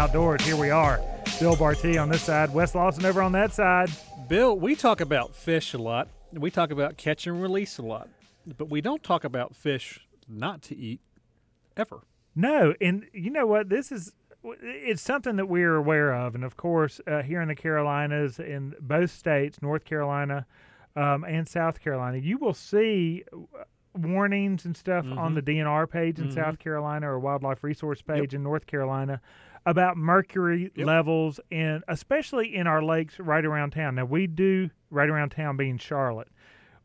outdoors. Here we are. Bill Barty on this side, Wes Lawson over on that side. Bill, we talk about fish a lot. We talk about catch and release a lot, but we don't talk about fish not to eat ever. No, and you know what? This is it's something that we're aware of, and of course, uh, here in the Carolinas, in both states, North Carolina um, and South Carolina, you will see warnings and stuff mm-hmm. on the DNR page in mm-hmm. South Carolina or Wildlife Resource page yep. in North Carolina about mercury yep. levels in especially in our lakes right around town. Now we do right around town being Charlotte.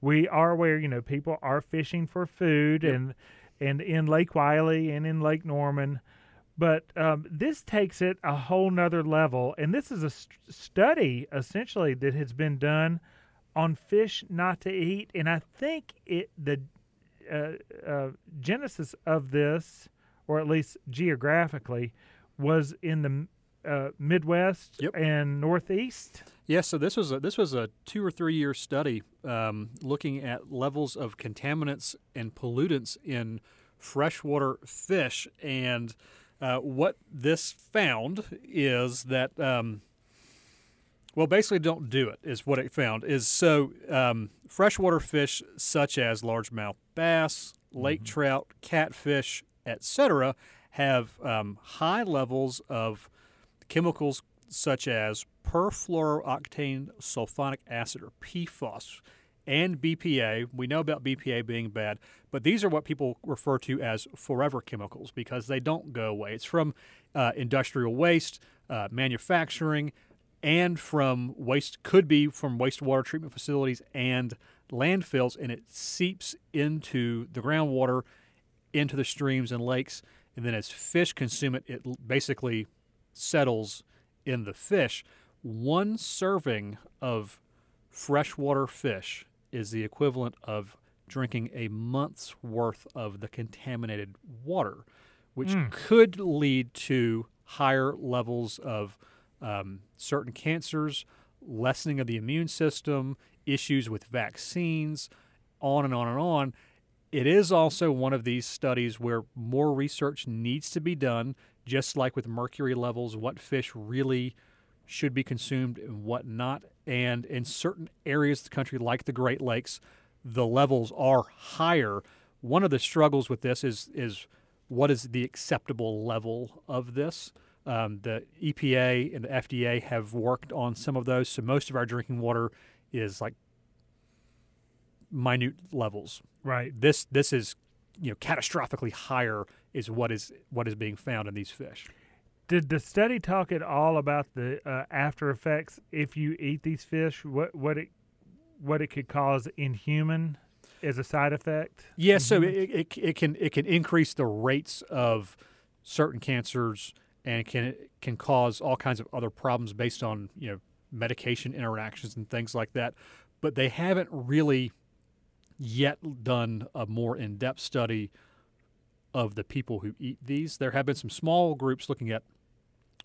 We are where, you know, people are fishing for food yep. and and in Lake Wylie and in Lake Norman. But um, this takes it a whole nother level. And this is a st- study essentially that has been done on fish not to eat. And I think it the uh, uh, genesis of this, or at least geographically, was in the uh, Midwest yep. and Northeast. Yes, yeah, so this was a, this was a two or three year study um, looking at levels of contaminants and pollutants in freshwater fish, and uh, what this found is that um, well, basically, don't do it is what it found. Is so um, freshwater fish such as largemouth bass, lake mm-hmm. trout, catfish, etc., have um, high levels of chemicals such as perfluorooctane sulfonic acid or PFOS and BPA. We know about BPA being bad, but these are what people refer to as forever chemicals because they don't go away. It's from uh, industrial waste, uh, manufacturing, and from waste, could be from wastewater treatment facilities and landfills, and it seeps into the groundwater, into the streams and lakes and then as fish consume it, it basically settles in the fish. One serving of freshwater fish is the equivalent of drinking a month's worth of the contaminated water, which mm. could lead to higher levels of um, certain cancers, lessening of the immune system, issues with vaccines, on and on and on. It is also one of these studies where more research needs to be done, just like with mercury levels, what fish really should be consumed and what not. And in certain areas of the country, like the Great Lakes, the levels are higher. One of the struggles with this is is what is the acceptable level of this. Um, the EPA and the FDA have worked on some of those, so most of our drinking water is like minute levels. Right. This this is you know catastrophically higher is what is what is being found in these fish. Did the study talk at all about the uh, after effects if you eat these fish? What what it what it could cause in human as a side effect? Yes, yeah, so it, it, it can it can increase the rates of certain cancers and it can can cause all kinds of other problems based on you know medication interactions and things like that. But they haven't really yet done a more in depth study of the people who eat these. There have been some small groups looking at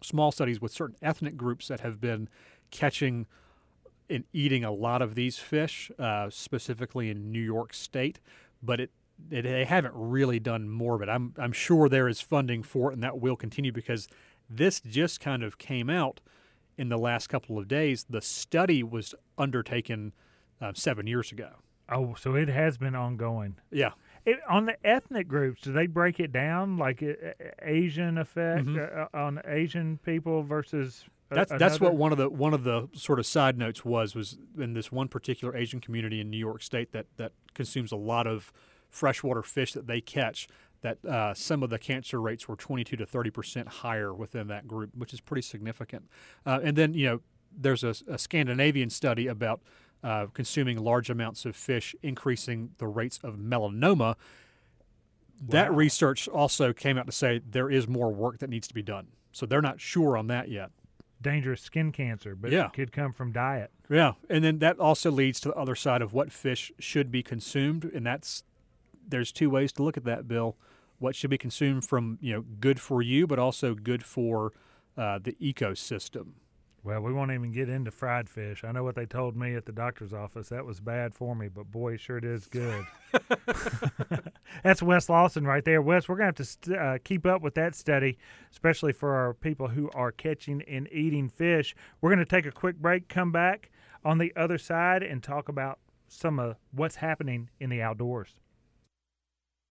small studies with certain ethnic groups that have been catching and eating a lot of these fish, uh, specifically in New York State, but it, they haven't really done more of it. I'm, I'm sure there is funding for it, and that will continue because this just kind of came out in the last couple of days. The study was undertaken uh, seven years ago. Oh, so it has been ongoing. Yeah. It, on the ethnic groups, do they break it down like uh, Asian effect mm-hmm. uh, on Asian people versus? That's that's what one of the one of the sort of side notes was was in this one particular Asian community in New York State that that consumes a lot of freshwater fish that they catch. That uh, some of the cancer rates were 22 to 30 percent higher within that group, which is pretty significant. Uh, and then you know there's a, a Scandinavian study about uh, consuming large amounts of fish, increasing the rates of melanoma. Wow. That research also came out to say there is more work that needs to be done. So they're not sure on that yet. Dangerous skin cancer, but yeah. it could come from diet. Yeah, and then that also leads to the other side of what fish should be consumed, and that's there's two ways to look at that, Bill. What should be consumed from you know good for you, but also good for uh, the ecosystem. Well, we won't even get into fried fish. I know what they told me at the doctor's office. That was bad for me, but boy, it sure it is good. That's Wes Lawson right there. Wes, we're going to have to st- uh, keep up with that study, especially for our people who are catching and eating fish. We're going to take a quick break, come back on the other side, and talk about some of what's happening in the outdoors.